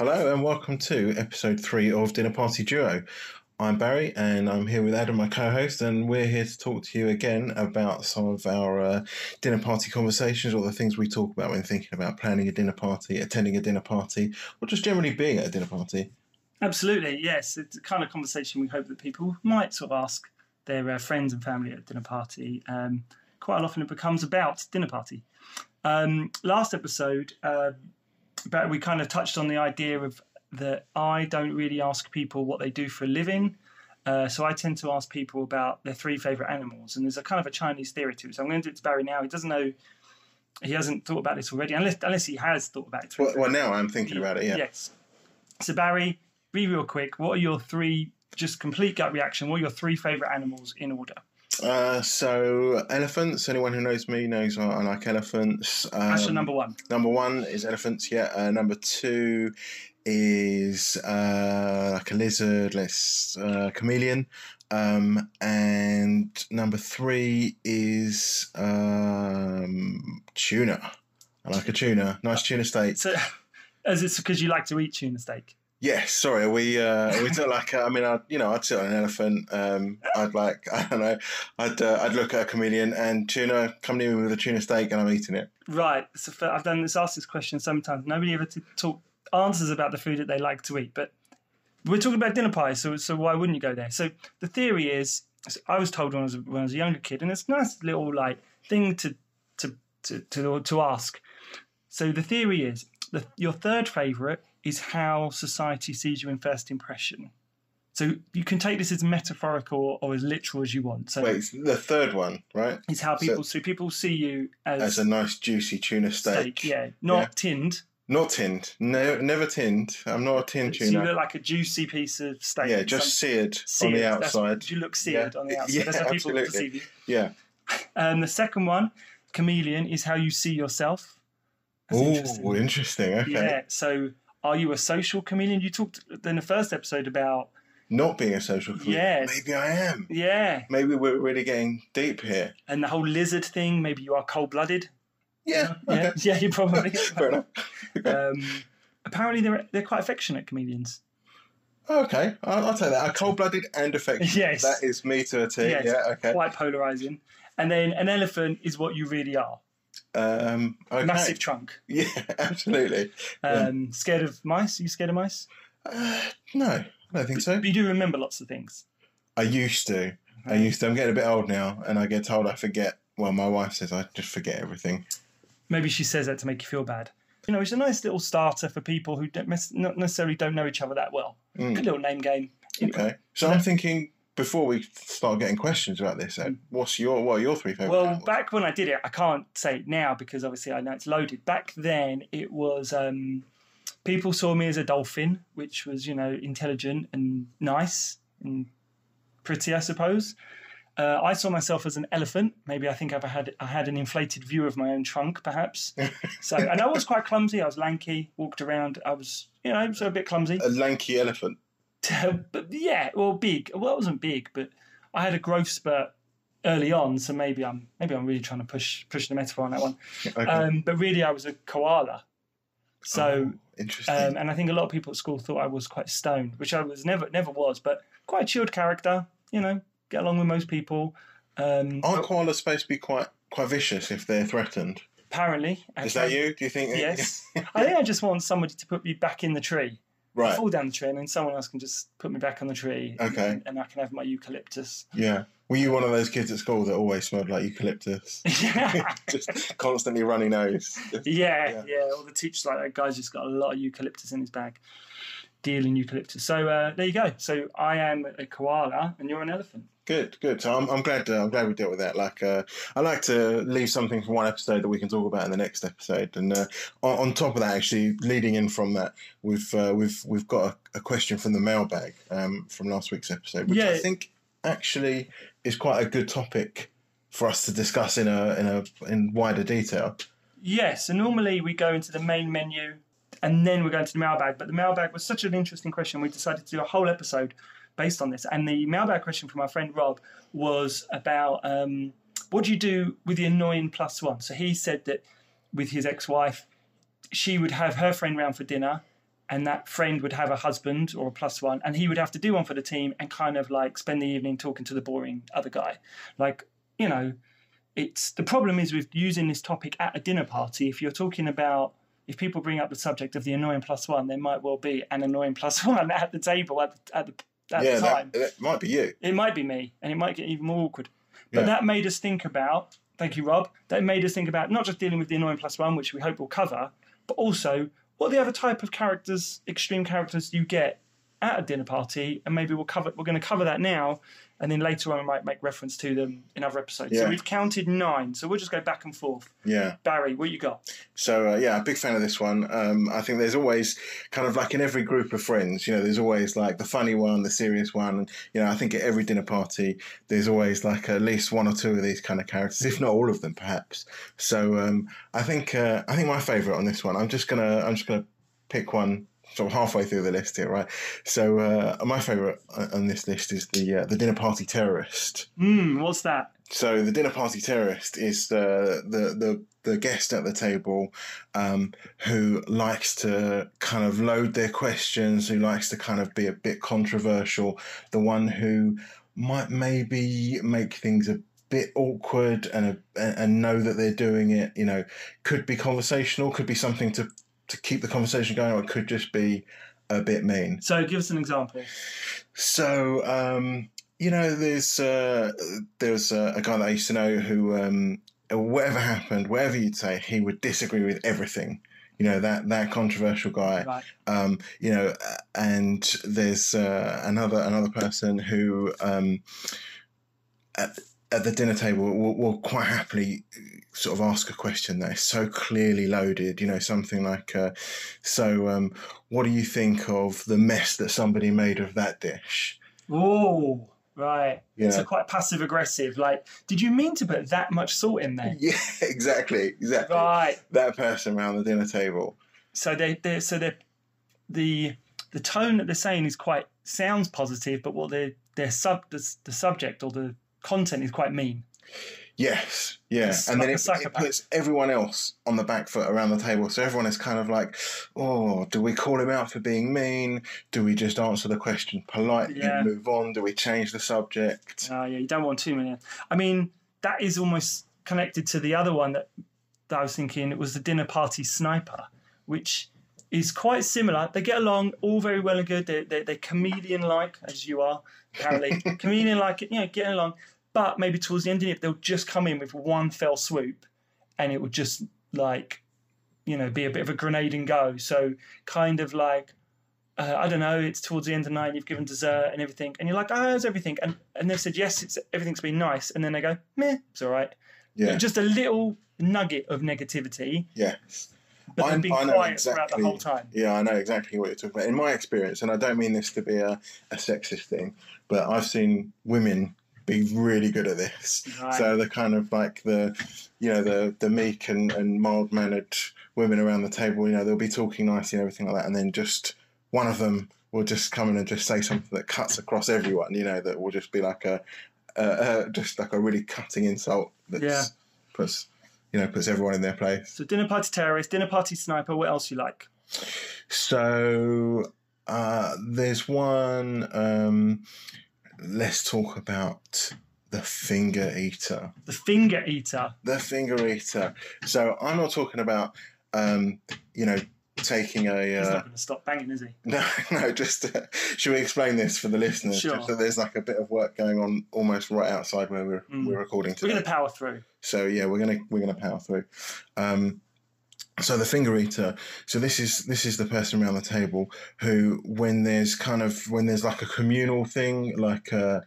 Hello and welcome to episode three of Dinner Party Duo. I'm Barry and I'm here with Adam, my co host, and we're here to talk to you again about some of our uh, dinner party conversations or the things we talk about when thinking about planning a dinner party, attending a dinner party, or just generally being at a dinner party. Absolutely, yes. It's the kind of conversation we hope that people might sort of ask their uh, friends and family at a dinner party. Um, quite often it becomes about dinner party. Um, last episode, uh, but we kind of touched on the idea of that I don't really ask people what they do for a living. Uh, so I tend to ask people about their three favorite animals, and there's a kind of a Chinese theory to it. So I'm going to do it to Barry now. He doesn't know, he hasn't thought about this already, unless unless he has thought about it. Well, well now I'm thinking about it. Yeah. Yes. So Barry, be real quick. What are your three? Just complete gut reaction. What are your three favorite animals in order? Uh, so elephants. Anyone who knows me knows I, I like elephants. Um, That's the number one. Number one is elephants. Yeah. Uh, number two is uh, like a lizard. Let's uh, chameleon. Um, and number three is um, tuna. I like a tuna. Nice tuna steak. So, as it's because you like to eat tuna steak. Yes, sorry, we uh, we do like. I mean, I you know, I'd sit on an elephant. Um, I'd like, I don't know, I'd uh, I'd look at a chameleon and tuna come near me with a tuna steak, and I'm eating it. Right. So I've done this, asked this question sometimes. Nobody ever t- talk answers about the food that they like to eat, but we're talking about dinner pies, so so why wouldn't you go there? So the theory is, I was told when I was when I was a younger kid, and it's a nice little like thing to to to to, to ask. So the theory is the, your third favourite is how society sees you in first impression. So you can take this as metaphorical or as literal as you want. So Wait, the third one, right? Is how people so, people see you as, As a nice juicy tuna steak. steak, yeah, not Yeah. tinned. Not tinned. No, never tinned. I'm not a tin So you look like a juicy piece of steak. yeah, just seared, Some- on the seared. That's- outside. You look seared Yeah. on the outside. Yeah, That's how people absolutely. perceive you. Yeah. Um, the second one, chameleon, is how you see yourself. That's interesting. Oh, interesting. Okay. Yeah. So, are you a social chameleon? You talked in the first episode about Not being a social chameleon. Yes. Maybe I am. yeah, Maybe we're really getting deep here. and the whole lizard thing. Maybe you are cold blooded. Yeah. Yeah, Okay. yeah, you probably. Fair enough. um, apparently, they're they're quite affectionate comedians. Okay, I'll, I'll take that. A cold-blooded and affectionate. Yes. that is me to a T. Yes. Yeah, okay. Quite polarizing. And then an elephant is what you really are. Um, okay. Massive trunk. Yeah, absolutely. Um, Scared of mice? Are you scared of mice? Uh, no, I don't think so. But you do remember lots of things. I used to. I used to. I'm getting a bit old now, and I get told I forget. Well, my wife says I just forget everything. Maybe she says that to make you feel bad. You know, it's a nice little starter for people who don't, not necessarily don't know each other that well. Mm. Good little name game. Okay, so I'm thinking before we start getting questions about this, Ed, what's your what are your three favorite? Well, animals? back when I did it, I can't say it now because obviously I know it's loaded. Back then, it was um, people saw me as a dolphin, which was you know intelligent and nice and pretty, I suppose. Uh, I saw myself as an elephant. Maybe I think I've had I had an inflated view of my own trunk, perhaps. So, and I was quite clumsy. I was lanky, walked around. I was, you know, so a bit clumsy. a lanky elephant. but yeah, well, big. Well, it wasn't big, but I had a growth spurt early on, so maybe I'm maybe I'm really trying to push push the metaphor on that one. Okay. Um, but really, I was a koala. So, Oh, interesting. um, and I think a lot of people at school thought I was quite stoned, which I was never never was, but quite a chilled character. You know, get along with most people. Um, Aren't koalas supposed to be quite quite vicious if they're threatened? apparently, Is that you? Do you think? Yes. I think I just want somebody to put me back in the tree. I right. fall down the tree, and then someone else can just put me back on the tree. Okay. And, and I can have my eucalyptus. Yeah. Were you one of those kids at school that always smelled like eucalyptus? yeah. just constantly runny nose. Yeah, Yeah. yeah. All the teachers like that guy's just got a lot of eucalyptus in his bag, dealing eucalyptus. So uh, there you go. So I am a koala, and you're an elephant. Good, good. So I'm, I'm glad. Uh, I'm glad we dealt with that. Like, uh, I like to leave something from one episode that we can talk about in the next episode. And uh, on, on top of that, actually, leading in from that, we've uh, we've we've got a, a question from the mailbag um, from last week's episode, which I think actually is quite a good topic for us to discuss in a in a in wider detail. Yes. So normally we go into the main menu, and then we're going to the mailbag. But the mailbag was such an interesting question. We decided to do a whole episode based on this. And the mailbag question from our friend Rob was about um, what do you do with the annoying plus one? So he said that with his ex-wife, she would have her friend round for dinner, and that friend would have a husband or a plus one, and he would have to do one for the team and kind of like spend the evening talking to the boring other guy. Like, you know, it's the problem is with using this topic at a dinner party. If you're talking about if people bring up the subject of the annoying plus one, there might well be an annoying plus one at the table at the, at the, at yeah, the time. that, that might be you. It might be me, and it might get even more awkward. But Yeah. that made us think about, thank you, Rob, that made us think about not just dealing with the annoying plus one, which we hope we'll cover, but also what are the other type of characters, extreme characters you get at a dinner party, and maybe we'll cover. We're going to cover that now, and then later on we might make reference to them in other episodes. Yeah. So we've counted nine. So we'll just go back and forth. Yeah. Barry, what you got? So uh, yeah, big fan of this one. Um, I think there's always kind of like in every group of friends, you know, there's always like the funny one, the serious one. And, you know, I think at every dinner party, there's always like at least one or two of these kind of characters, if not all of them, perhaps. So um, I think uh, I think my favourite on this one. I'm just gonna I'm just gonna pick one. Sort of halfway through the list here, right? So uh, my favourite on this list is the uh, the dinner party terrorist. Hmm, what's that? So the dinner party terrorist is the the the, the guest at the table um, who likes to kind of load their questions, who likes to kind of be a bit controversial, the one who might maybe make things a bit awkward and a, and know that they're doing it. You know, could be conversational, could be something to to keep the conversation going, or it could just be a bit mean. So give us an example. So, um, you know, there's uh, there's a, a guy that I used to know who, um, whatever happened, whatever you'd say, he would disagree with everything. You know that that controversial guy. Right. Um, you know, uh, and there's uh, another another person who um, at, the dinner table will, will quite happily sort of ask a question that is so clearly loaded. You know, something like, uh, "So, um, what do you think of the mess that somebody made of that dish?" Oh, right. Yeah. So quite passive aggressive. Like, did you mean to put that much salt in there? Yeah, exactly, exactly. Right. That person around the dinner table. So they they so they the the tone that they're saying is quite sounds positive, but what they their sub the, the subject or the content is quite mean. Yes, yeah, It's and like then it, it puts everyone else on the back foot around the table. So everyone is kind of like, "Oh, do we call him out for being mean? Do we just answer the question politely Yeah. and move on? Do we change the subject?" Oh yeah, you don't want too many. I mean, that is almost connected to the other one that, that I was thinking. It was the dinner party sniper, which is quite similar. They get along all very well and good. They're, they're, they're comedian-like, as you are, apparently. comedian-like, you know, getting along. But maybe towards the end of it, they'll just come in with one fell swoop, and it will just like, you know, be a bit of a grenade and go. So kind of like uh, I don't know, it's towards the end of the night, you've given dessert and everything, and you're like, oh, how's everything? And and they've said, yes, it's everything's been nice. And then they go, meh, it's all right. Yeah, Just a little nugget of negativity, yes. I- they've been I quiet throughout the exactly- whole time. Yeah, I know exactly what you're talking about. In my experience, and I don't mean this to be a, a sexist thing, but I've seen women be really good at this. Right. So the kind of like the, you know, the the meek and, and mild mannered women around the table, you know, they'll be talking nicely and everything like that, and then just one of them will just come in and just say something that cuts across everyone, you know, that will just be like a, a, a just like a really cutting insult that Yeah. puts, you know, puts everyone in their place. So dinner party terrorist, dinner party sniper. What else you like? So uh, there's one. Um, let's talk about the finger eater. The finger eater. The finger eater. So I'm not talking about, um, you know, taking a. He's Uh, not going to stop banging, is he? no, no. Just uh, should we explain this for the listeners? Sure. Just so there's like a bit of work going on almost right outside where we're Mm. we're recording We're going to power through. So yeah, we're gonna we're gonna power through. Um, so the finger eater. So this is this is the person around the table who, when there's kind of when there's like a communal thing, like uh,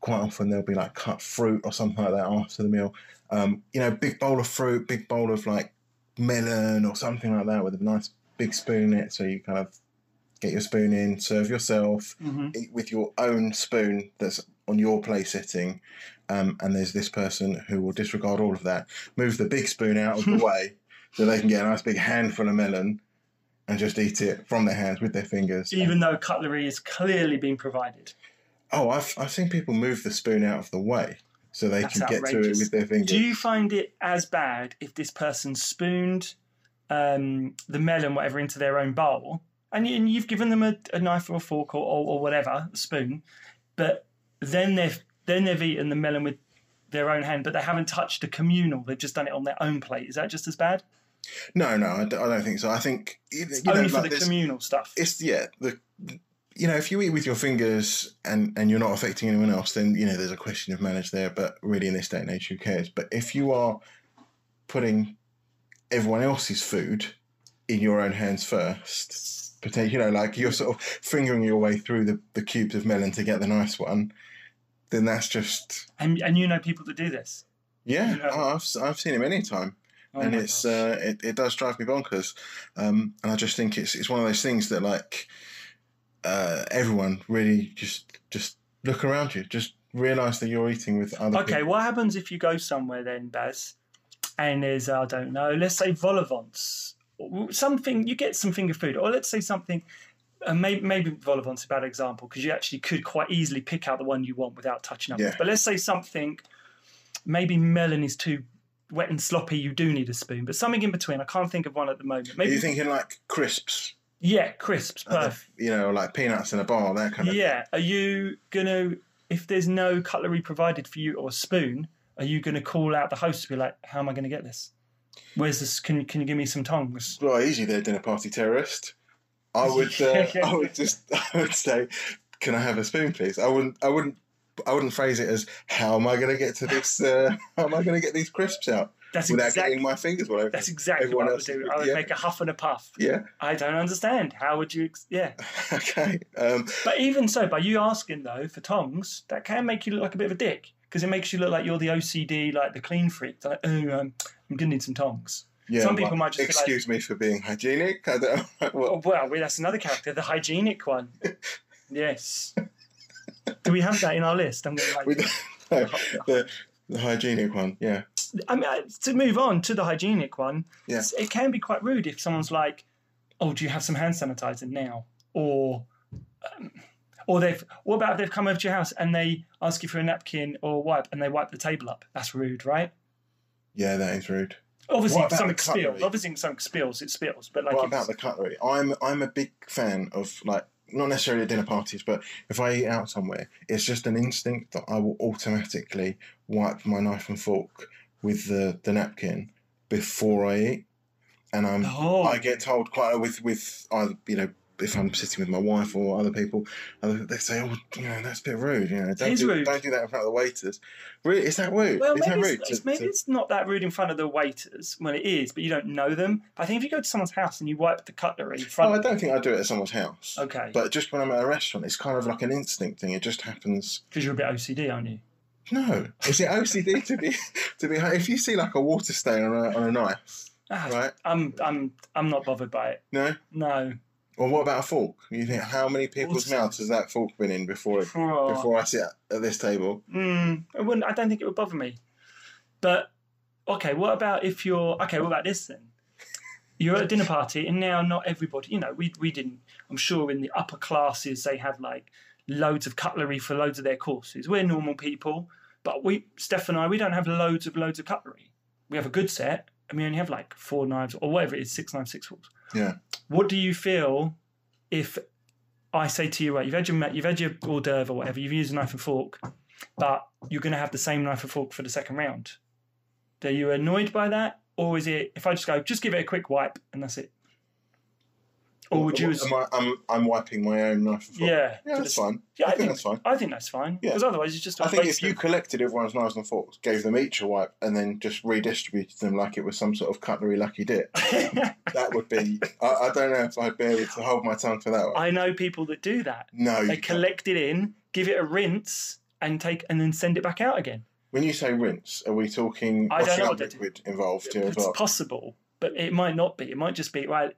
quite often there'll be like cut fruit or something like that after the meal. Um, you know, big bowl of fruit, big bowl of like melon or something like that with a nice big spoon in it. So you kind of get your spoon in, serve yourself, hmm eat with your own spoon that's on your plate setting, um, and there's this person who will disregard all of that, move the big spoon out of the way so they can get a nice big handful of melon and just eat it from their hands with their fingers. Even though cutlery is clearly being provided. oh, I've, I've seen people move the spoon out of the way so they That's can get to it with their fingers. Do you find it as bad if this person spooned um, the melon, whatever, into their own bowl, and, you, and you've given them a, a knife or a fork or, or, or whatever, a spoon, but then they've then they've eaten the melon with their own hand, but they haven't touched a communal. They've just done it on their own plate. Is that just as bad? No, no, I, d- I don't think so. I think you know, Only for like the communal stuff. it's yeah the you know if you eat with your fingers and and you're not affecting anyone else then you know there's a question of manners there but really in this day and age who cares but if you are putting everyone else's food in your own hands first potentially you know like you're sort of fingering your way through the, the cubes of melon to get the nice one then that's just And, and you know people that do this. yeah Yeah. oh, I've, I've seen it many time, Oh and it's gosh. uh, it, it does drive me bonkers um, and i just think it's it's one of those things that like uh, everyone really just just look around you just realize that you're eating with other people. Okay, what happens if you go somewhere then, Baz, and there's, I don't know, let's say vol au vents, something, you get some finger food, or let's say something, uh, maybe, maybe vol au vents is a bad example because you actually could quite easily pick out the one you want without touching up. Yeah. But let's say something, maybe melon is too wet and sloppy, you do need a spoon, but something in between, I can't think of one at the moment. are Maybe, you thinking like crisps yeah, crisps, uh, perfect. you know like peanuts in a bar that kind of Yeah. Are you gonna if there's no cutlery provided for you or a spoon, are you gonna call out the host to be like, How am I gonna get this? Where's this can you can you give me some tongs? well easy there dinner party terrorist i would uh, i would just i would say can i have a spoon please i wouldn't i wouldn't I wouldn't phrase it as how am I going to get to this? Uh, how am I going to get these crisps out That's without exactly getting my fingers all over? that's exactly what I would do. I would yeah. make a huff and a puff. Yeah. I don't understand. How would you ex- yeah. okay. Um, But even so, by you asking though for tongs, that can make you look like a bit of a dick. Because it makes you look like you're the OCD, like the clean freak. Like, oh, um, I'm gonna need some tongs. yeah. Some people well, might just be like- excuse me for being hygienic. I don't. Oh, well, that's another character, the hygienic one. yes. Do we have that in our list? I'm going to we like. don't- the, the hygienic one. Yeah. I mean, uh, to move on to the hygienic one, Yeah. it can be quite rude if someone's like, "Oh, do you have some hand sanitizer now?" Or, um, or they've. What about if they've come over to your house and they ask you for a napkin or wipe and they wipe the table up? That's rude, right? Yeah, that is rude. Obviously, if something spills. Obviously, if something spills, it spills. But like, what about the cutlery? I'm I'm a big fan of like not necessarily at dinner parties, but if I eat out somewhere, it's just an instinct that I will automatically wipe my knife and fork with the, the napkin before I eat. And I'm Oh. I get told quite with with either you know if I'm sitting with my wife or other people, they say, "Oh, you know, that's a bit rude. You know, don't do, rude. don't do that in front of the waiters." Really, is that rude? Well, is that maybe, rude? it's, to- maybe to- it's not that rude in front of the waiters when it is, but you don't know them. I think if you go to someone's house and you wipe the cutlery in front Oh, I don't think I do it at someone's house. Okay. But just when I'm at a restaurant, it's kind of like an instinct thing. It just happens. because you're a bit OCD, aren't you? No, is it OCD to be to be? If you see like a water stain on a, on a knife, Ah, right? I'm I'm I'm not bothered by it. No. No. Or what about a fork? You think how many people's Water mouths has that fork been in before it, Oh, before I sit at this table? mm, I wouldn't. I don't think it would bother me. But okay, what about if you're okay? What about this then? You're at a dinner party, and now not everybody. You know, we we didn't. I'm sure in the upper classes they have like loads of cutlery for loads of their courses. We're normal people, but we, Steph and I, we don't have loads of loads of cutlery. We have a good set, and we only have like four knives or whatever it is, six knives, six forks. Yeah. What do you feel if I say to you, right, you've had your you've had your hors d'oeuvre or whatever, you've used a knife and fork, but you're going to have the same knife and fork for the second round? Are you annoyed by that, or is it if I just go, just give it a quick wipe and that's it? Or would you? Am I, I'm I'm wiping my own knife and fork. yeah, Yeah, that's fine. Yeah, I think that's fine. I think that's fine Yeah. because otherwise you just. I think if you collected everyone's knives and forks, gave them each a wipe, and then just redistributed them like it was some sort of cutlery lucky dip, that would be. I, I don't know if I'd be able to hold my tongue for that one. I know people that do that. no, They you can't. collect it in, give it a rinse, and take and then send it back out again. when you say rinse, are we talking I don't know what liquid involved here as It's well? possible, but it might not be. It might just be right.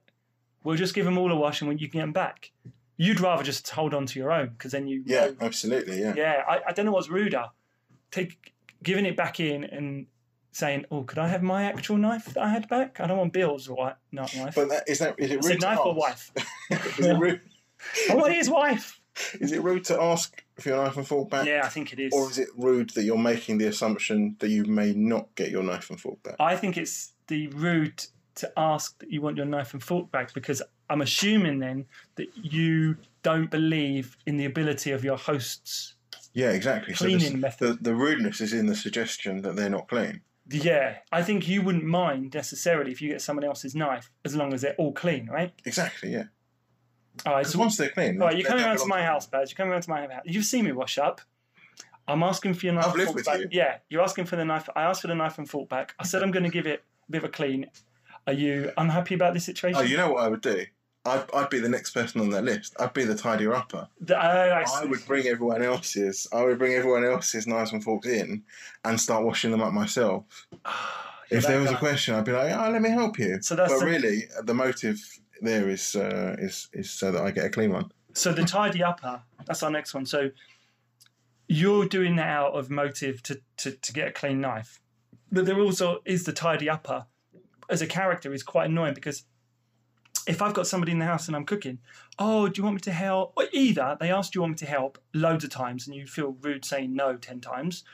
We'll just give them all a wash, and when you can get them back, you'd rather just hold on to your own because then you. Yeah, absolutely. Yeah. yeah. I, I don't know what's ruder, take giving it back in and saying, "Oh, could I have my actual knife that I had back? I don't want Bill's wi- not knife." But that, is that is it rude knife or wife? is, it rude, I want his wife. is it rude to ask for your knife and fork back? Yeah, I think it is. Or is it rude that you're making the assumption that you may not get your knife and fork back? I think it's the rude to ask that you want your knife and fork back because I'm assuming then that you don't believe in the ability of your hosts. Yeah, exactly. Cleaning this- method. The, the rudeness is in the suggestion that they're not clean. Yeah, I think you wouldn't mind necessarily if you get someone else's knife as long as they're all clean, right? Exactly, yeah. All right, so once they're clean, all right, you're coming around to my house, Baz. You're coming around to my house. You've seen me wash up. I'm asking for your knife I've and lived fork with back. you. Yeah, you're asking for the knife. I asked for the knife and fork back. I said I'm going to give it a bit of a clean. Are you unhappy about this situation? Oh, you know what I would do? I'd, I'd be the next person on that list. I'd be the tidier upper. The- oh, I I would bring everyone else's. I would bring everyone else's knives and forks in, and start washing them up myself. If there was guy. a question, I'd be like, "Oh, let me help you." So that's but the- really, the motive there is uh, is is so that I get a clean one. So the tidy upper, that's our next one. So you're doing that out of motive to, to, to get a clean knife. But there also is the tidy upper as a character is quite annoying because if I've got somebody in the house and I'm cooking, oh, do you want me to help? Or either they ask, do you want me to help loads of times and you feel rude saying no 10 times,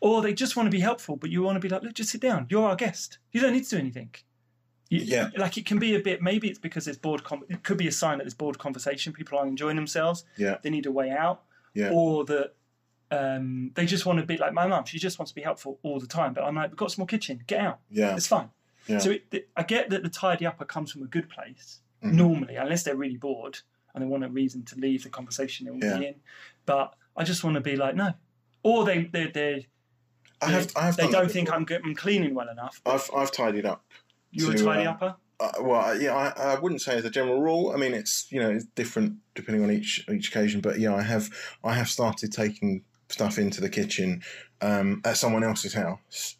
or they just want to be helpful, but you want to be like, look, just sit down. You're our guest. You don't need to do anything. You- Yeah. Like it can be a bit, maybe it's because there's bored, com- it could be a sign that there's bored conversation. People aren't enjoying themselves. Yeah. They need a way out. Yeah. Or that um, they just want to be like my mum. She just wants to be helpful all the time. But I'm like, we've got a small kitchen. Get out. Yeah, It's fine. Yeah. So it, th- I get that the tidy upper comes from a good place Mhm. normally, unless they're really bored and they want a reason to leave the conversation they want to Yeah. be in. But I just want to be like, no. Or they they they I have. I have they don't think. I'm good, I'm cleaning well enough. I've I've tidied up. You're a tidy um, upper. Uh, well, yeah, I, I wouldn't say as a general rule. I mean, it's you know it's different depending on each each occasion. But yeah, I have I have started taking stuff into the kitchen um, at someone else's house.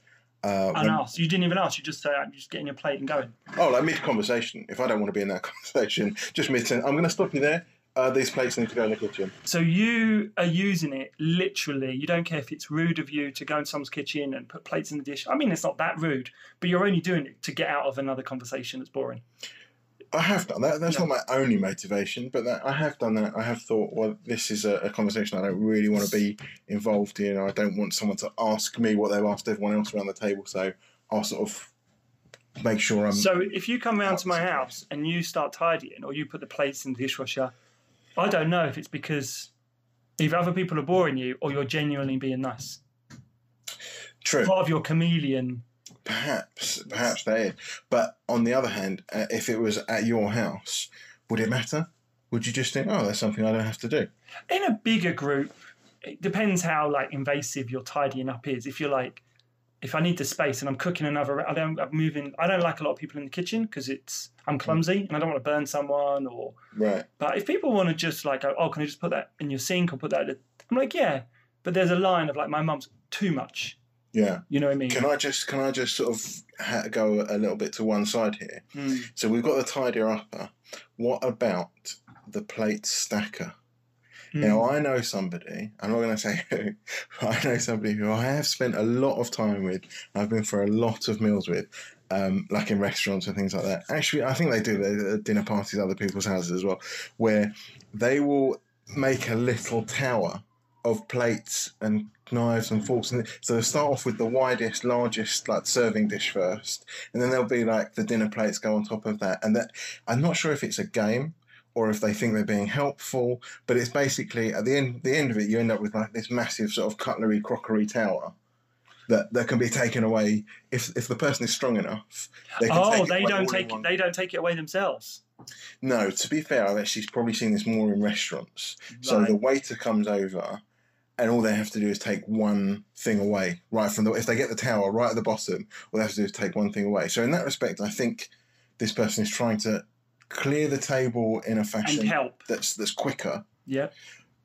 Uh, when- Unasked. You didn't even ask. You just say, I'm just getting your plate and going. oh, like mid conversation. If I don't want to be in that conversation, just mid. I'm going to stop you there. Uh, these plates need to go in the kitchen. So you are using it literally. You don't care if it's rude of you to go in someone's kitchen and put plates in the dish. I mean, it's not that rude, but you're only doing it to get out of another conversation that's boring. I have done that. That's not my only motivation, but that, I have done that. I have thought, well, this is a, a conversation I don't really want to be involved in. I don't want someone to ask me what they've asked everyone else around the table. So I'll sort of make sure I'm. So if you come round to my house and you start tidying, or you put the plates in the dishwasher, I don't know if it's because either other people are boring you or you're genuinely being nice. true. Part of your chameleon. Perhaps, perhaps they. But on the other hand, uh, if it was at your house, would it matter? Would you just think, oh, that's something I don't have to do? In a bigger group, it depends how like invasive your tidying up is. If you're like, if I need the space and I'm cooking another, I don't, I'm moving. I don't like a lot of people in the kitchen because it's I'm clumsy and I don't want to burn someone. Or Right. but if people want to just like, go, oh, can I just put that in your sink or put that? in-" I'm like, yeah. But there's a line of like, my mum's too much. Yeah. You know what I mean? Can I just can I just sort of ha- go a little bit to one side here? Mm. So we've got the tidier upper. What about the plate stacker? Mm. Now I know somebody. I'm not going to say who. But I know somebody who I have spent a lot of time with. I've been for a lot of meals with, um, like in restaurants and things like that. Actually, I think they do the dinner parties, at other people's houses as well, where they will make a little tower of plates and knives and forks. And so they start off with the widest, largest like serving dish first, and then there'll be like the dinner plates go on top of that. And that I'm not sure if it's a game or if they think they're being helpful, but it's basically at the end the end of it you end up with like this massive sort of cutlery crockery tower. That, that can be taken away if if the person is strong enough. They can Oh, they don't take one-. They don't take it away themselves. no, to be fair, I've actually probably seen this more in restaurants. So the waiter comes over, and all they have to do is take one thing away, right from the. If they get the tower right at the bottom, all they have to do is take one thing away. So in that respect, I think this person is trying to clear the table in a fashion help. that's that's quicker. Yeah.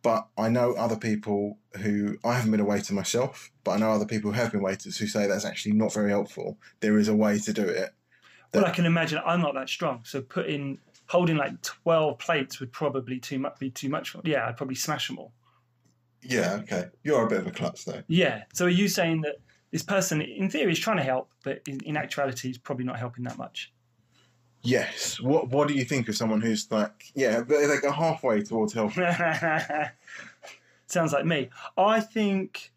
But I know other people who I haven't been a waiter myself, but I know other people who have been waiters who say that's actually not very helpful. There is a way to do it. Well, I can imagine I'm not that strong, so putting holding like twelve plates would probably too much be too much. Yeah, I'd probably smash them all. Yeah, okay. You're a bit of a klutz though. Yeah. So are you saying that this person, in theory, is trying to help, but in, in actuality, is probably not helping that much? Yes. What What do you think of someone who's like, yeah, but they go halfway towards help? Sounds like me. I think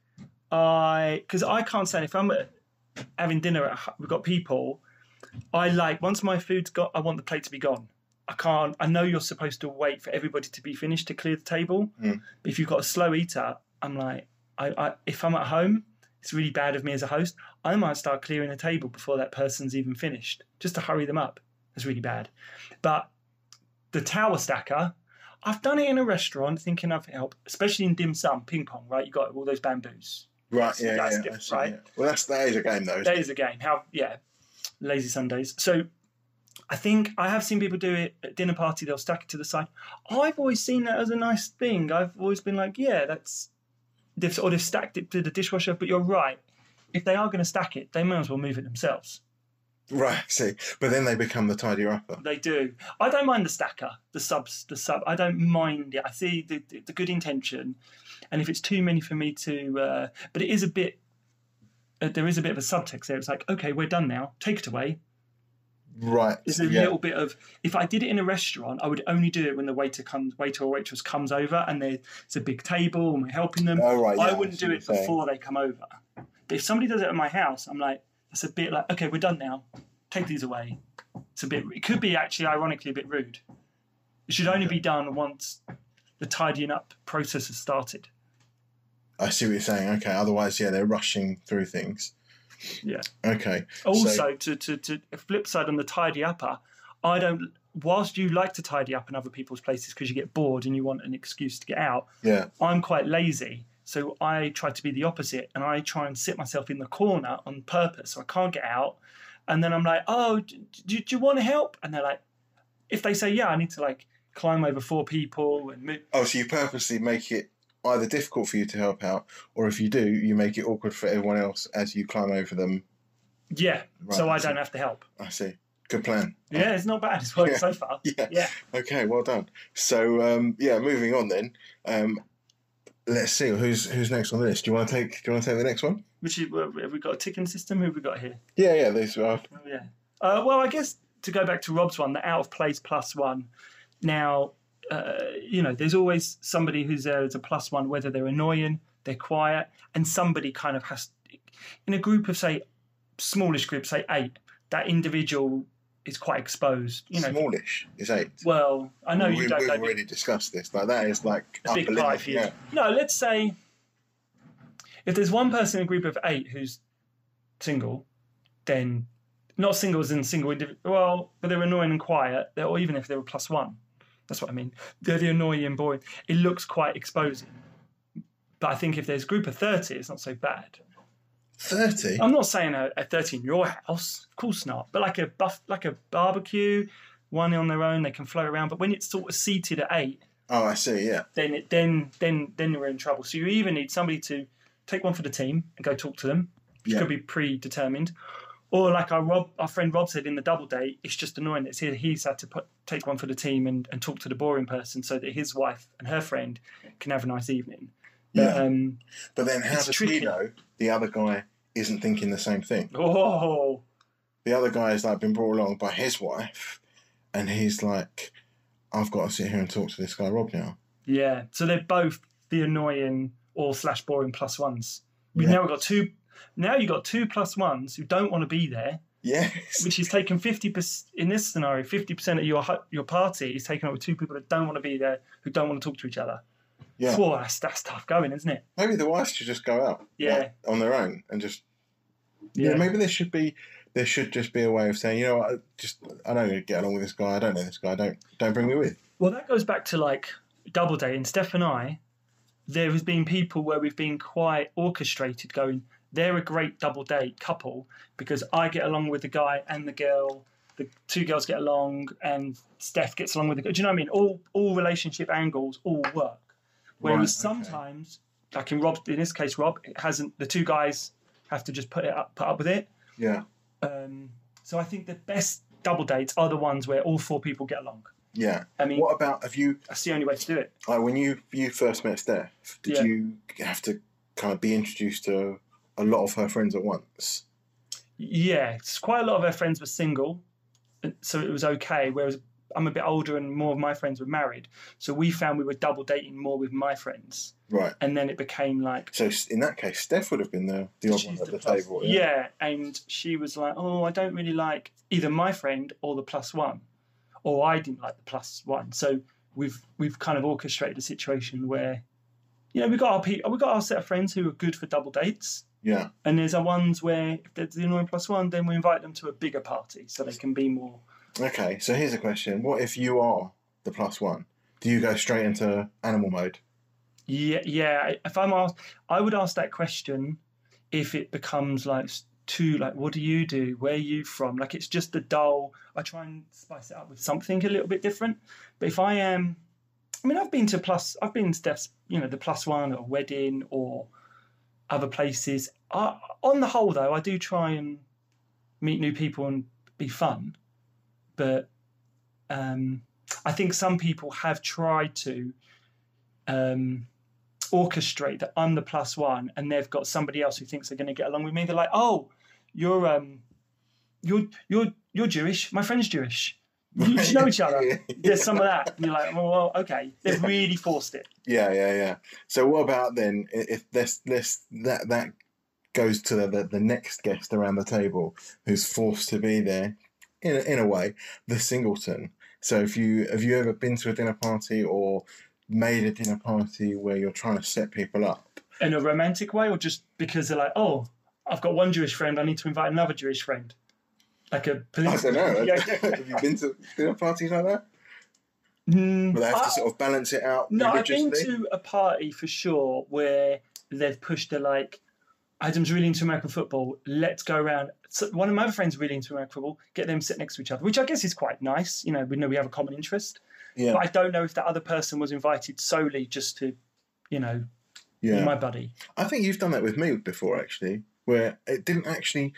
I because I can't say if I'm having dinner at we've got people I like once my food's got, I want the plate to be gone. I can't. I know you're supposed to wait for everybody to be finished to clear the table. Mm. But if you've got a slow eater, I'm like, I, I if I'm at home, it's really bad of me as a host. I might start clearing the table before that person's even finished, just to hurry them up. That's really bad. But the tower stacker, I've done it in a restaurant thinking I've helped, especially in dim sum, ping pong, right? You got all those bamboos. Right, yeah, That's yeah. different, right? yeah. Well, that's that is a game though. That it? is a game. How yeah, lazy Sundays. So I think I have seen people do it at dinner party. They'll stack it to the side. I've always seen that as a nice thing. I've always been like, yeah, that's they've or they've stacked it to the dishwasher. But you're right. If they are going to stack it, they may as well move it themselves. Right, I see. But then they become the tidier upper. They do. I don't mind the stacker, the subs, the sub. I don't mind it. I see the, the, the good intention, and if it's too many for me to, uh, but it is a bit. Uh, there is a bit of a subtext there. It's like, okay, we're done now. Take it away. Right. There's a yeah. little bit of. If I did it in a restaurant, I would only do it when the waiter comes, waiter or waitress comes over, and there's a big table and we're helping them. Oh, right. I yeah, wouldn't see do it before they come over. But if somebody does it at my house, I'm like, that's a bit like, okay, we're done now. Take these away. It's a bit. It could be actually, ironically, a bit rude. It should only be done once the tidying up process has started. I see what you're saying. Okay. Otherwise, yeah, they're rushing through things. Yeah. Okay. Also, to, to, to flip side on the tidy upper, I don't. Whilst you like to tidy up in other people's places because you get bored and you want an excuse to get out, Yeah. I'm quite lazy. So I try to be the opposite and I try and sit myself in the corner on purpose so I can't get out. And then I'm like, oh, do, do, do you want to help? And they're like, if they say, yeah, I need to like climb over four people and move. Oh, so you purposely make it either difficult for you to help out, or if you do, you make it awkward for everyone else as you climb over them. Yeah. Right, so I don't have to help. I see. Good plan. Yeah, it's not bad. It's worked Yeah. so far. Yeah. Yeah. Okay. Well done. So, um, yeah, moving on then. Um, let's see who's who's next on the list. Do you want to take? Do you want to take the next one? Which is, have we got a ticking system? Who have we got here? Yeah, yeah. These are. Oh, yeah. Uh, well, I guess to go back to Rob's one, the out of place plus one. Now, uh, you know, there's always somebody who's there as a plus one, whether they're annoying, they're quiet, and somebody kind of has, in a group of, say, smallish group, say eight, that individual is quite exposed. You know, Smallish is eight. well, I know we, you don't We've already discussed this. Like that is like a big upper pie limit. for you. Yeah. No, let's say if there's one person in a group of eight who's single, then not single as in single. Well, but they're annoying and quiet, they're, or even if they were plus one. That's what I mean. They're the annoying and boring. It looks quite exposing. But I think if there's a group of 30, it's not so bad. Thirty. I'm not saying a, a 30 in your house, of course not. But like a buff, like a barbecue, one on their own, they can float around. But when it's sort of seated at eight, Oh, I see. Yeah. then it, then then then you're in trouble. So you either need somebody to take one for the team and go talk to them, which Yeah. could be predetermined, or like our Rob, our friend Rob said in the double date, it's just annoying. that he's had to put, take one for the team and, and talk to the boring person so that his wife and her friend can have a nice evening. Yeah. But, um, But then, how does tricky. he know the other guy isn't thinking the same thing? oh, The other guy has like been brought along by his wife, and he's like, "I've got to sit here and talk to this guy Rob now." yeah. So they're both the annoying or slash boring plus ones. We've Yeah. now got two. Now you've got two plus ones who don't want to be there. Yes. which is taken 50% in this scenario 50% of your your party is taken up with two people that don't want to be there who don't want to talk to each other Yeah. Phew, that's, that's tough going isn't it Maybe the wife should just go out. Yeah. like, on their own and just yeah. Maybe there should be there should just be a way of saying, you know, I just I don't get along with this guy. I don't know this guy. Don't don't bring me with. well that goes back to like double dating steph and i there has been people where we've been quite orchestrated going they're a great double date couple because i get along with the guy and the girl the two girls get along and steph gets along with the girl do you know what i mean all all relationship angles all work Whereas Right, okay. sometimes, like in Rob, in this case, Rob, it hasn't. The two guys have to just put it up, put up with it. Yeah. Um, so I think the best double dates are the ones where all four people get along. Yeah. I mean, What about have you that's the only way to do it. like when you you first met Steph? Did Yeah. you have to kind of be introduced to a lot of her friends at once? Yeah, it's quite a lot of her friends were single, so it was okay. Whereas I'm a bit older and more of my friends were married, so we found we were double dating more with my friends, Right. and then it became like So in that case, Steph would have been the, the odd one at the, plus- table. Yeah. and she was like, "Oh, I don't really like either my friend or the plus one, or I didn't like the plus one." So we've we've kind of orchestrated a situation where, you know, we got our pe- we got our set of friends who are good for double dates, Yeah. and there's our ones where if there's the annoying plus one, then we invite them to a bigger party so they can be more. Okay. So here's a question: What if you are the plus one? Do you go straight into animal mode? Yeah, yeah. If I'm asked, I would ask that question if it becomes like too like, what do you do? Where are you from? Like it's just a dull. I try and spice it up with something a little bit different. But if I am, I mean, I've been to plus. I've been to you know, the plus one or wedding or other places. On the whole, though, I do try and meet new people and be fun. But um, I think some people have tried to um, orchestrate that I'm the plus one, and they've got somebody else who thinks they're going to get along with me. They're like, "Oh, you're um, you're you're you're Jewish. My friend's Jewish. You should know each other." There's some of that, and you're like, "Oh, well, okay." They've really forced it. Yeah, yeah, yeah. So what about then? If this this that that goes to the, the the next guest around the table who's forced to be there, in a, in a way, the singleton. So if you have you ever been to a dinner party or made a dinner party where you're trying to set people up? in a romantic way, or just because they're like, "Oh, I've got one Jewish friend. I need to invite another Jewish friend." Like a I political. don't know. Have you been to dinner parties like that? Mm, Where they have I- to sort of balance it out No, I've been to a party for sure where they've pushed the like, Adam's really into American football. Let's go around. So one of my other friends really into American football. Get them sit next to each other, which I guess is quite nice. You know, we know we have a common interest. Yeah, But I don't know if that other person was invited solely just to, you know, be yeah. my buddy. I think you've done that with me before, actually, where it didn't actually.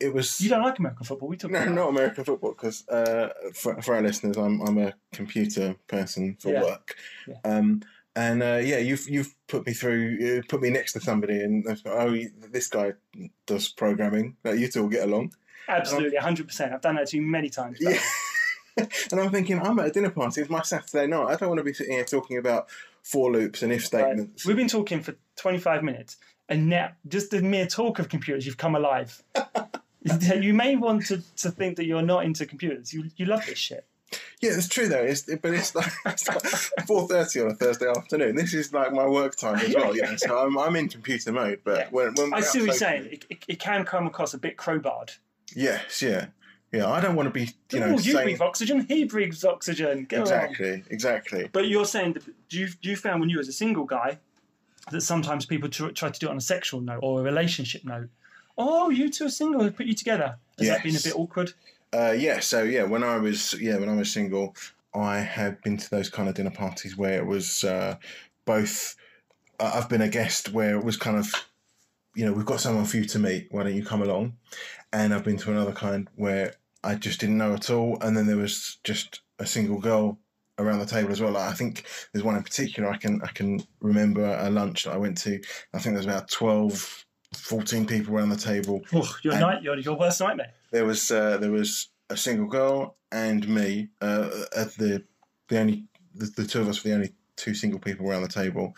It was You don't like American football? We talk No, about not American football, because uh, for, for our listeners, I'm I'm a computer person for Yeah. work, Yeah. um, and uh, yeah, you've you've put me through, you put me next to somebody, and oh, this guy does programming. That you two will get along. absolutely 100. percent I've done that to you many times. Yeah. and I'm thinking, I'm at a dinner party. It's my Saturday night. I don't want to be sitting here talking about for loops and if Right. statements. We've been talking for 25 minutes, and now just the mere talk of computers, you've come alive. you may want to, to think that you're not into computers. You you love this shit. Yeah, it's true though. It's, but it's like, like four thirty on a Thursday afternoon. This is like my work time as well. You know, so I'm, I'm in computer mode. But Yeah. when, when I see what you're saying. It, it, it can come across a bit crowbarred. Yes, yeah, yeah. I don't want to be, you know, oh, you saying breathe oxygen. He breathes oxygen. Go on. exactly, exactly. But you're saying that do you you found when you was a single guy that sometimes people tr- try to do it on a sexual note or a relationship note. Oh, you two are single. They put you together. Has that been a bit awkward? Uh, yeah. So yeah, when I was yeah when I was single, I had been to those kind of dinner parties where it was uh, both. Uh, I've been a guest where it was kind of, you know, we've got someone for you to meet. Why don't you come along? And I've been to another kind where I just didn't know at all, and then there was just a single girl around the table as well. Like, I think there's one in particular I can I can remember a lunch that I went to. I think there's about 12, 14 people around the table. Oh, your And- night, your, your worst nightmare. There was uh, there was a single girl and me. Uh, at the the only the, the two of us were the only two single people around the table,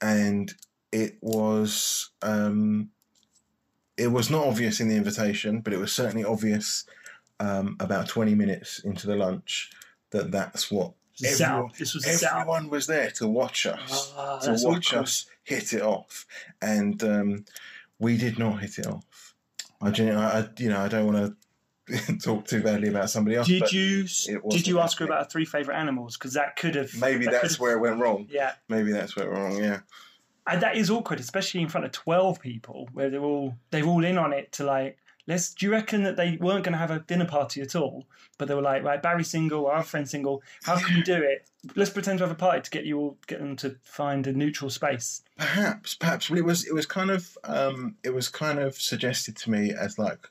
and it was um, it was not obvious in the invitation, but it was certainly obvious um, about twenty minutes into the lunch that that's what Everyone- This was everyone was there to watch us Ah, to watch awkward. us hit it off, and um, we did not hit it off. I, I, you know, I don't want to talk too badly about somebody else. Did you did you ask her about her three favorite animals? Because that could have Maybe that that's where it went wrong. Yeah, Maybe that's where it went wrong. Yeah, and that is awkward, especially in front of twelve people, where they're all they're all in on it to like. Let's. Do you reckon that they weren't going to have a dinner party at all? But they were like, right, Barry single, our friend single. How can we do it? Let's pretend to have a party to get you all, get them to find a neutral space. perhaps, perhaps. But it was, it was kind of, um, it was kind of suggested to me as like.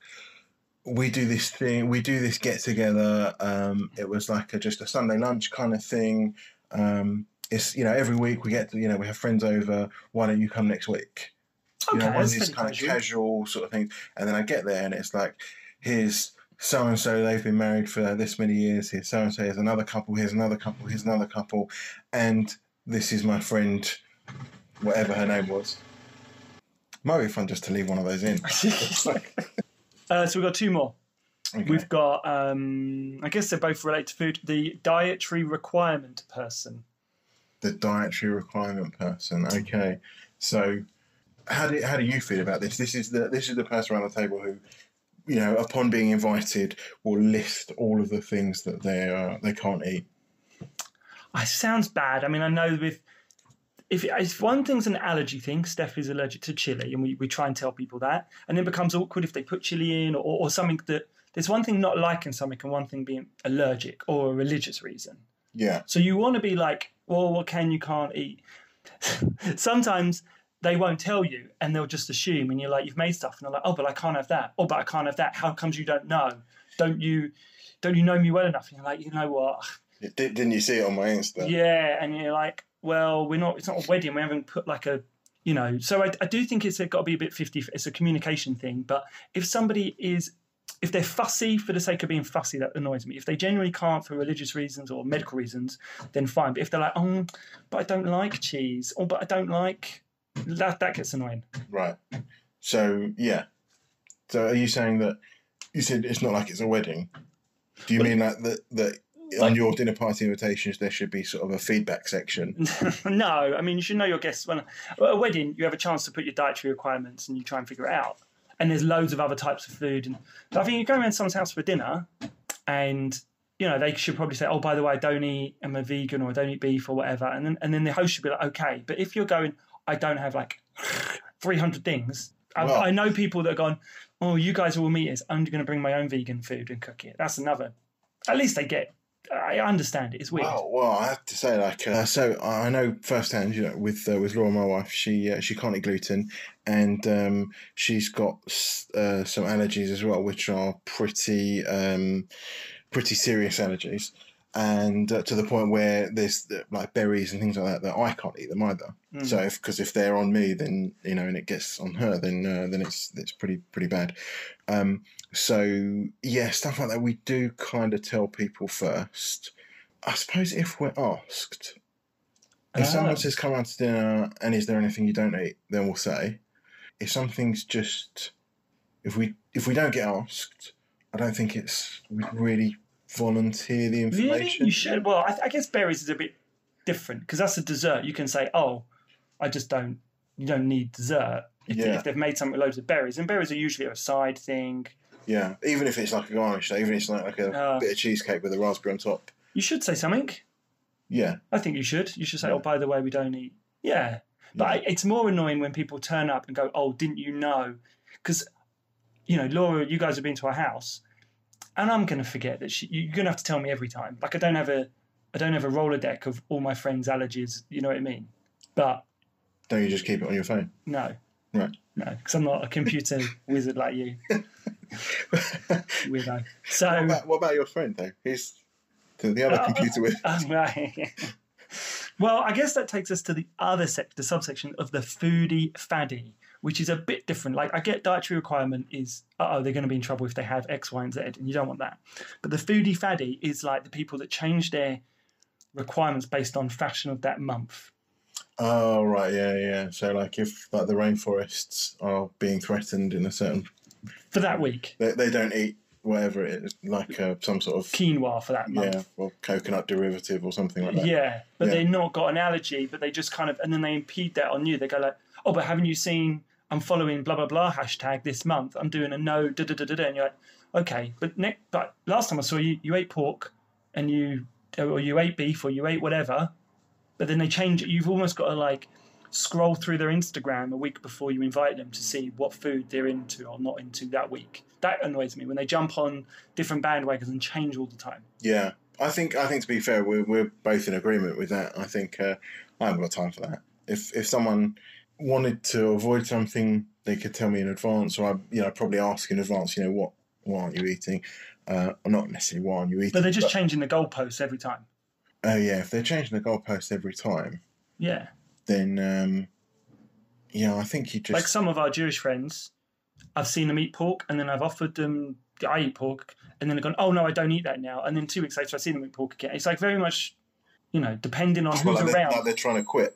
We do this thing. We do this get together. Um, it was like a, just a Sunday lunch kind of thing. Um, it's you know every week we get to, you know we have friends over. Why don't you come next week? You Okay, know, one of these kind of casual. sort of things. And then I get there and it's like, here's so and so they've been married for this many years. Here's so and so. Here's another couple. Here's another couple. Here's another couple, and this is my friend, whatever her name was. Might be fun just to leave one of those in. uh, so we've got two more. Okay. We've got, um, I guess they're both related to food. The dietary requirement person. the dietary requirement person. Okay, so how do how do you feel about this? This is the this is the person around the table who, you know, upon being invited, will list all of the things that they uh, they can't eat. It sounds bad. I mean, I know with if, if one thing's an allergy thing, Steph is allergic to chili, and we, we try and tell people that, and then it becomes awkward if they put chili in or, or something that there's one thing not liking something and one thing being allergic or a religious reason. Yeah, So you want to be like, well, what can you can't eat? Sometimes they won't tell you and they'll just assume, and you're like, you've made stuff, and they're like, oh, but I can't have that. Oh, but I can't have that. How comes you don't know? Don't you? Don't you know me well enough? And you're like, you know what? Did, didn't you see it on my Insta? Yeah, and you're like, well, we're not. It's not a wedding. We haven't put like a, you know. So I, I do think it's got to be a bit fifty. It's a communication thing. But if somebody is, if they're fussy for the sake of being fussy, that annoys me. If they genuinely can't for religious reasons or medical reasons, then fine. But if they're like, oh, but I don't like cheese, or but I don't like, that that gets annoying. Right. So yeah. So are you saying that you said it's not like it's a wedding? Do you mean like that that on your dinner party invitations there should be sort of a feedback section? no, I mean you should know your guests. When at a wedding, you have a chance to put your dietary requirements and you try and figure it out. And there's loads of other types of food. And but I think you go around someone's house for dinner, and you know they should probably say, "Oh, by the way, I don't eat. I'm a vegan, or I don't eat beef, or whatever." And then and then the host should be like, "Okay." But if you're going, "I don't have like 300 things," I, Well- I know people that are gone. Oh, you guys are all meat. I'm going to bring my own vegan food and cook it. That's another. At least they get. I understand it. It's weird. Well, well, I have to say, like, uh, so I know firsthand, you know, with uh, with Laura, my wife, she uh, she can't eat gluten, and um, she's got uh, some allergies as well, which are pretty um, pretty serious allergies, and uh, to the point where there's uh, like berries and things like that that I can't eat them either. Mm. So if because if they're on me, then you know, and it gets on her, then uh, then it's it's pretty pretty bad. Um, so yeah, stuff like that we do kind of tell people first. I suppose if we're asked, if Ah. someone says come out to dinner and is there anything you don't eat, then we'll say. If something's just if we if we don't get asked, I don't think it's we'd really volunteer the information? Really? You should. Well, I, I guess berries is a bit different because that's a dessert. You can say, "Oh, I just don't. You don't need dessert." If, Yeah. if they've made something with loads of berries, and berries are usually a side thing. Yeah, even if it's like a garnish, even if it's like, like a Ah. bit of cheesecake with a raspberry on top. You should say something. Yeah, I think you should. You should say, Yeah. "Oh, by the way, we don't eat." Yeah, but I, it's more annoying when people turn up and go, "Oh, didn't you know?" Because you know, Laura, you guys have been to our house, and I'm going to forget that she, you're going to have to tell me every time. Like I don't have a, I don't have a Rolodex of all my friends' allergies. You know what I mean? But don't you just keep it on your phone? no, Right. no, because I'm not a computer wizard like you, weirdo. So. What about, what about your friend though? He's the, the other Uh, computer with. Oh, right. well, I guess that takes us to the other sec, the subsection of the foodie faddy, which is a bit different. Like, I get dietary requirement is, oh, they're going to be in trouble if they have X, Y, and Z, and you don't want that. But the foodie faddy is like the people that change their requirements based on fashion of that month. Oh right, yeah, yeah. So like if like the rainforests are being threatened in a certain, For that week, they, they don't eat whatever it is, like uh, some sort of quinoa for that month. yeah, or coconut derivative or something like that. Yeah, but Yeah. they've not got an allergy, but they just kind of, and then they impede that on you. They go like, oh, but haven't you seen? I'm following blah blah blah hashtag this month. I'm doing a no da da da da da, and you're like, okay, but next, but last time I saw you, you ate pork, and you or you ate beef or you ate whatever, but then they change it. You've almost got to like scroll through their Instagram a week before you invite them to see what food they're into or not into that week. That annoys me when they jump on different bandwagons and change all the time. Yeah, I think I think to be fair, we're we're both in agreement with that. I think uh, I haven't got time for that. If if someone wanted to avoid something, they could tell me in advance, or I you know probably ask in advance. You know what why aren't you eating? Uh, not necessarily why aren't you eating. But they're just changing the goalposts every time. Oh yeah, if they're changing the goalposts every time, Yeah. then um, yeah, I think you just Like some of our Jewish friends, I've seen them eat pork and then I've offered them, I eat pork, and then they're gone, oh no, I don't eat that now. And then two weeks later, I see them eat pork again. It's like very much, you know, depending on Well, who's like, they're, around. like they're trying to quit.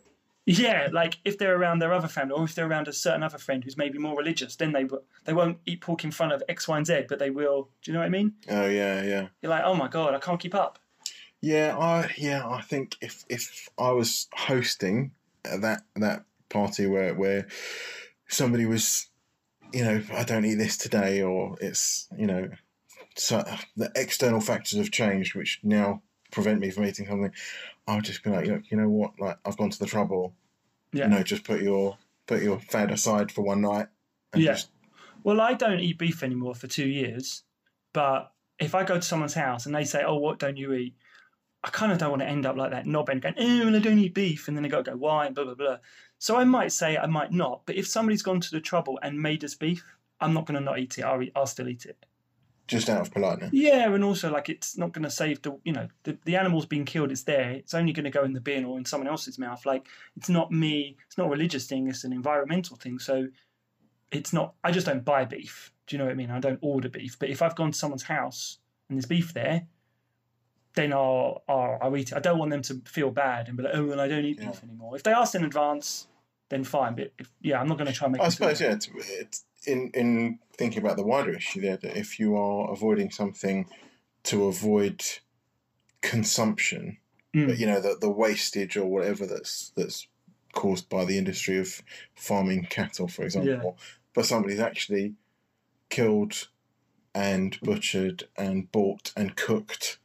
Yeah, like if they're around their other family, or if they're around a certain other friend who's maybe more religious, then they w- they won't eat pork in front of X, Y, and Z, but they will. Do you know what I mean? Oh yeah, yeah. You're like, oh my god, I can't keep up. Yeah, I yeah, I think if if I was hosting that that party where where somebody was, you know, I don't eat this today, or it's you know, so the external factors have changed, which now prevent me from eating something. I would just be like, you know, what, like I've gone to the trouble. Yeah. You know, just put your put your fad aside for one night. And Yeah. Just, Well, I don't eat beef anymore for two years, but if I go to someone's house and they say, "Oh, what don't you eat?" I kind of don't want to end up like that knob and going, "Oh, well, I don't eat beef," and then they go, "Go why?" and blah blah blah. So I might say I might not, but if somebody's gone to the trouble and made us beef, I'm not going to not eat it. I'll, eat, I'll still eat it. Just out of politeness. Yeah, and also like it's not going to save the you know the, the animal's being killed. It's there. It's only going to go in the bin or in someone else's mouth. Like it's not me. It's not a religious thing. It's an environmental thing. So it's not. I just don't buy beef. Do you know what I mean? I don't order beef. But if I've gone to someone's house and there's beef there, then I'll, I'll, I'll eat it. I don't want them to feel bad and be like, oh, well, I don't eat Yeah. beef anymore. If they ask in advance, then fine. But if, yeah, I'm not going to try and make. I suppose, yeah. It's, it's in in thinking about the wider issue there, that if you are avoiding something to avoid consumption, Mm. but, you know, the the wastage or whatever that's that's caused by the industry of farming cattle, for example, but somebody's actually killed and butchered and bought and cooked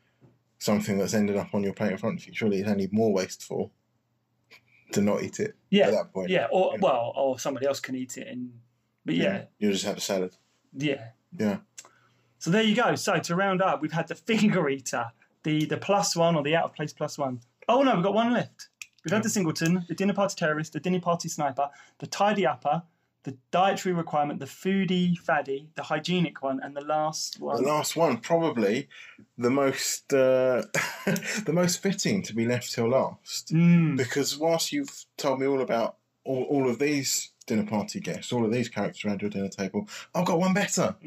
something that's ended up on your plate in front of you. Surely it's only more wasteful to not eat it Yeah, at that point. yeah, or Yeah. well, or somebody else can eat it. And but yeah, You just have a salad. yeah. Yeah. So there you go. So to round up, we've had the finger eater, the the plus one or the out of place plus one. Oh no, we've got one left. We've had the singleton, the dinner party terrorist, the dinner party sniper, the tidy upper, the dietary requirement, the foodie faddy, the hygienic one, and the last one. The last one, probably the most uh, the most fitting to be left till last, Mm, because whilst you've told me all about all, all of these dinner party guests, all of these characters around your dinner table, I've got one better.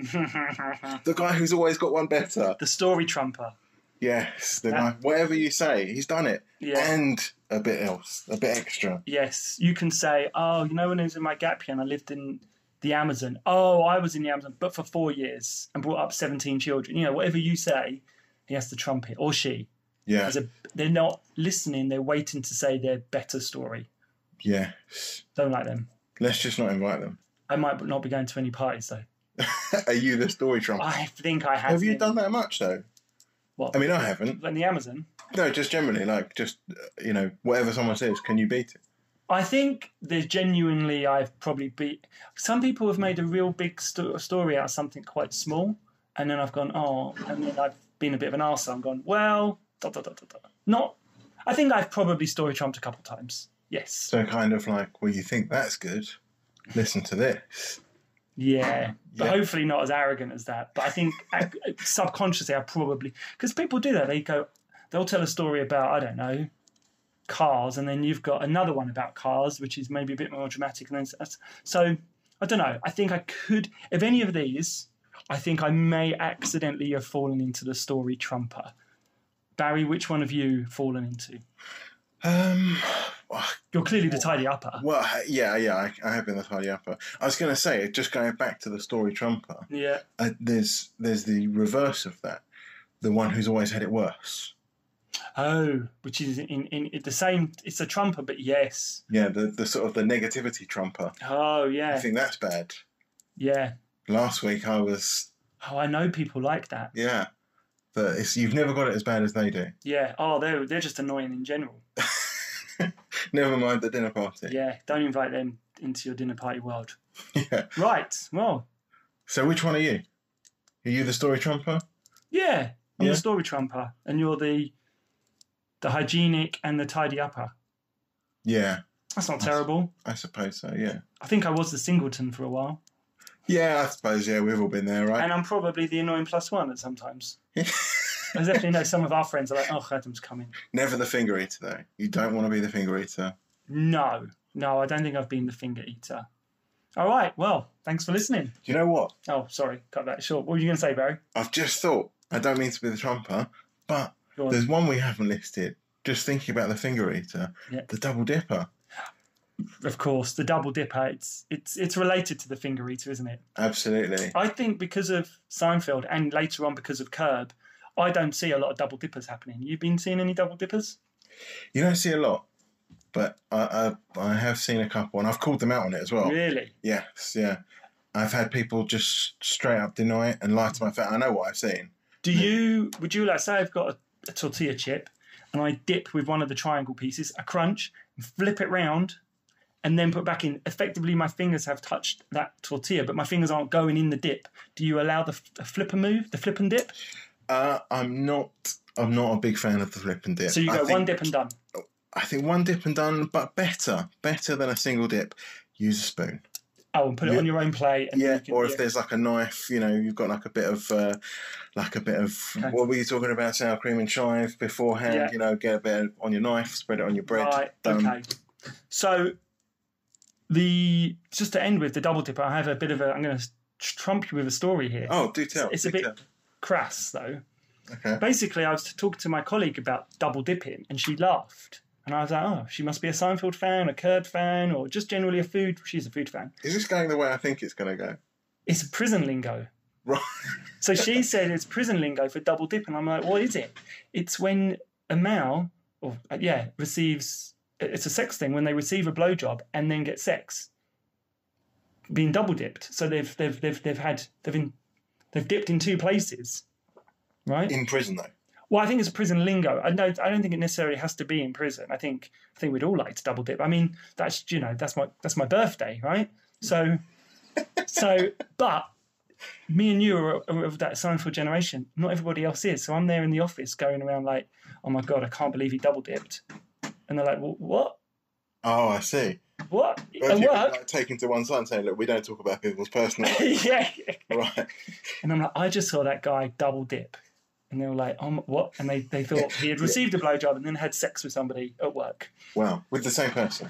The guy who's always got one better. the story trumper. Yes, the Yeah. guy. Whatever you say, he's done it, Yeah. and a bit else, a bit extra. Yes, you can say, oh, you know, when I was in my gap year and I lived in the Amazon. Oh, I was in the Amazon, but for four years and brought up 17 children. You know, whatever you say, he has to trump it, or she. Yeah. A, they're not listening, they're waiting to say their better story. Yes. Don't like them. Let's just not invite them. I might not be going to any parties, though. Are you the story trump? I think I have. Have you been. done that much though? What? I mean, I haven't. In the Amazon? No, just generally, like, just you know, whatever someone says, can you beat it? I think there's genuinely I've probably beat. Some people have made a real big sto- story out of something quite small, and then I've gone oh, and then I've been a bit of an arsehole. I'm gone well, da, da, da, da, da. not. I think I've probably story trumped a couple of times. Yes, So kind of like, well, you think that's good? Listen to this. yeah, but Yeah. hopefully not as arrogant as that. But I think subconsciously I probably because people do that. They go, they'll tell a story about I don't know cars, and then you've got another one about cars, which is maybe a bit more dramatic. And then so I don't know. I think I could, if any of these, I think I may accidentally have fallen into the story trumper. Barry, which one have you fallen into? Um, You're clearly the tidy upper. well, yeah, yeah, I, I have been the tidy upper. I was going to say, just going back to the story trumper, Yeah. uh, there's there's the reverse of that, the one who's always had it worse. Oh, which is in, in, in the same. It's a trumper, but yes. Yeah, the, the sort of the negativity trumper. Oh yeah. I think that's bad. yeah. Last week I was, Oh, I know people like that. yeah, but it's, you've never got it as bad as they do. Yeah. Oh, they're they're just annoying in general. Never mind the dinner party. Yeah. Don't invite them into your dinner party world. yeah. Right. Well. So which one are you? Are you the story trumper? Yeah. I'm Yeah. the story trumper, and you're the the hygienic and the tidy upper. Yeah, That's not terrible. I suppose so. Yeah. I think I was the singleton for a while, Yeah, I suppose. Yeah, we've all been there, right? and I'm probably the annoying plus one at sometimes. I definitely know some of our friends are like, "Oh, Adam's coming." Never the finger eater, though. You don't want to be the finger eater. No, no, I don't think I've been the finger eater. All right. Well, thanks for listening. Do you know what? Oh, sorry, cut that short. What were you going to say, Barry? I've just thought I don't mean to be the trumper, but on. there's one we haven't listed. Just thinking about the finger eater, Yeah. the double dipper. Of course, the double dipper. It's it's it's related to the finger eater, isn't it? Absolutely. I think because of Seinfeld and later on because of Curb, I don't see a lot of double dippers happening. You've been seeing any double dippers? You don't see a lot, but I, I I have seen a couple, and I've called them out on it as well. Really? Yes, yeah. I've had people just straight up deny it and lie to my face. I know what I've seen. Do you? Would you like say I've got a, a tortilla chip, and I dip with one of the triangle pieces, a crunch, and flip it round, and then put back in. Effectively, my fingers have touched that tortilla, but my fingers aren't going in the dip. Do you allow the, the flipper move, the flip and dip? Uh, I'm not. I'm not a big fan of the flip and dip. So you go think, one dip and done. I think one dip and done, but better, better than a single dip. Use a spoon. Oh, and put it Yeah. on your own plate. And Yeah, can- or if yeah. there's like a knife, you know, you've got like a bit of, uh, like a bit of, Okay. what were you talking about? Sour cream and chive beforehand. Yeah. You know, get a bit on your knife, spread it on your bread. Right. done. Okay. So the just to end with the double dipper, I have a bit of a. I'm going to trump you with a story here. Oh, do tell. It's a do bit- Crass though. Okay. Basically, I was talking to my colleague about double dipping, and she laughed. And I was like, "Oh, she must be a Seinfeld fan, a Curb fan, or just generally a food." She's a food fan. Is this going the way I think it's going to go? It's prison lingo. Right. So she said it's prison lingo for double dip, and I'm like, what is it? It's when a male, or uh, yeah, receives. It's a sex thing when they receive a blowjob and then get sex. Being double dipped, so they've they've they've they've had they've been they've dipped in two places, right? In prison, though. Well, I think it's prison lingo. I don't. I don't think it necessarily has to be in prison. I think. I think we'd all like to double dip. I mean, that's you know, that's my that's my birthday, right? So, so, but me and you are, are of that Seinfeld generation. Not everybody else is. So I'm there in the office going around like, oh my god, I can't believe he double dipped. And they're like, well, what? Oh, I see. What? At you work? like, taken to one side and saying, look, we don't talk about people's personal life. yeah. right. And I'm like, I just saw that guy double dip. And they were like, um, what? And they, they thought he had received a blowjob and then had sex with somebody at work. Wow. With the same person.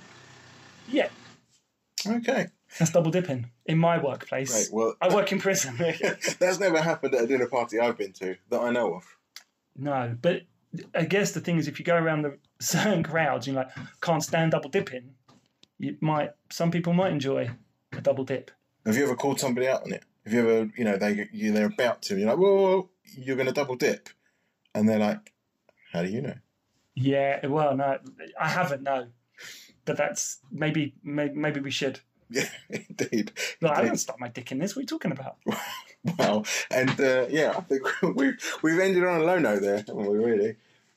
Yeah, Okay. that's double dipping in my workplace. Great. Well, I work in prison. that's never happened at a dinner party I've been to that I know of. no, but I guess the thing is, if you go around the certain crowds you're like, can't stand double dipping, you might. Some people might enjoy a double dip. Have you ever called somebody out on it? Have you ever, you know, they you, they're about to, you're like, whoa, whoa, whoa, you're going to double dip, and they're like, how do you know? Yeah, well, no, I haven't. No, but that's maybe maybe, maybe we should. Yeah, indeed. Like, I don't stop my dick in this. What are you talking about? well, And uh, yeah, I think we've we've ended on a low note there, haven't we? Really?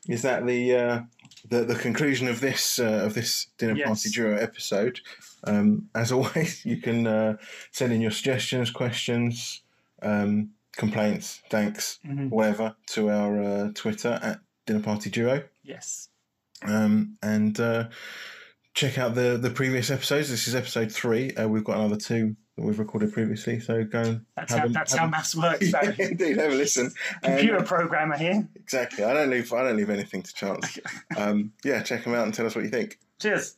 Is that the uh, the the conclusion of this uh, of this dinner Yes. party duo episode? Um, as always, you can uh, send in your suggestions, questions, um, complaints, thanks, Mhm. whatever, to our uh, Twitter at dinner party duo. Yes. um, and uh, check out the the previous episodes. This is episode three. Uh, we've got another two that we've recorded previously. So go and That's have how a- that's have how a- maths works. yeah, indeed, have a listen. Computer programmer here. exactly. I don't leave. I don't leave anything to chance. Um, yeah, check them out and tell us what you think. Cheers.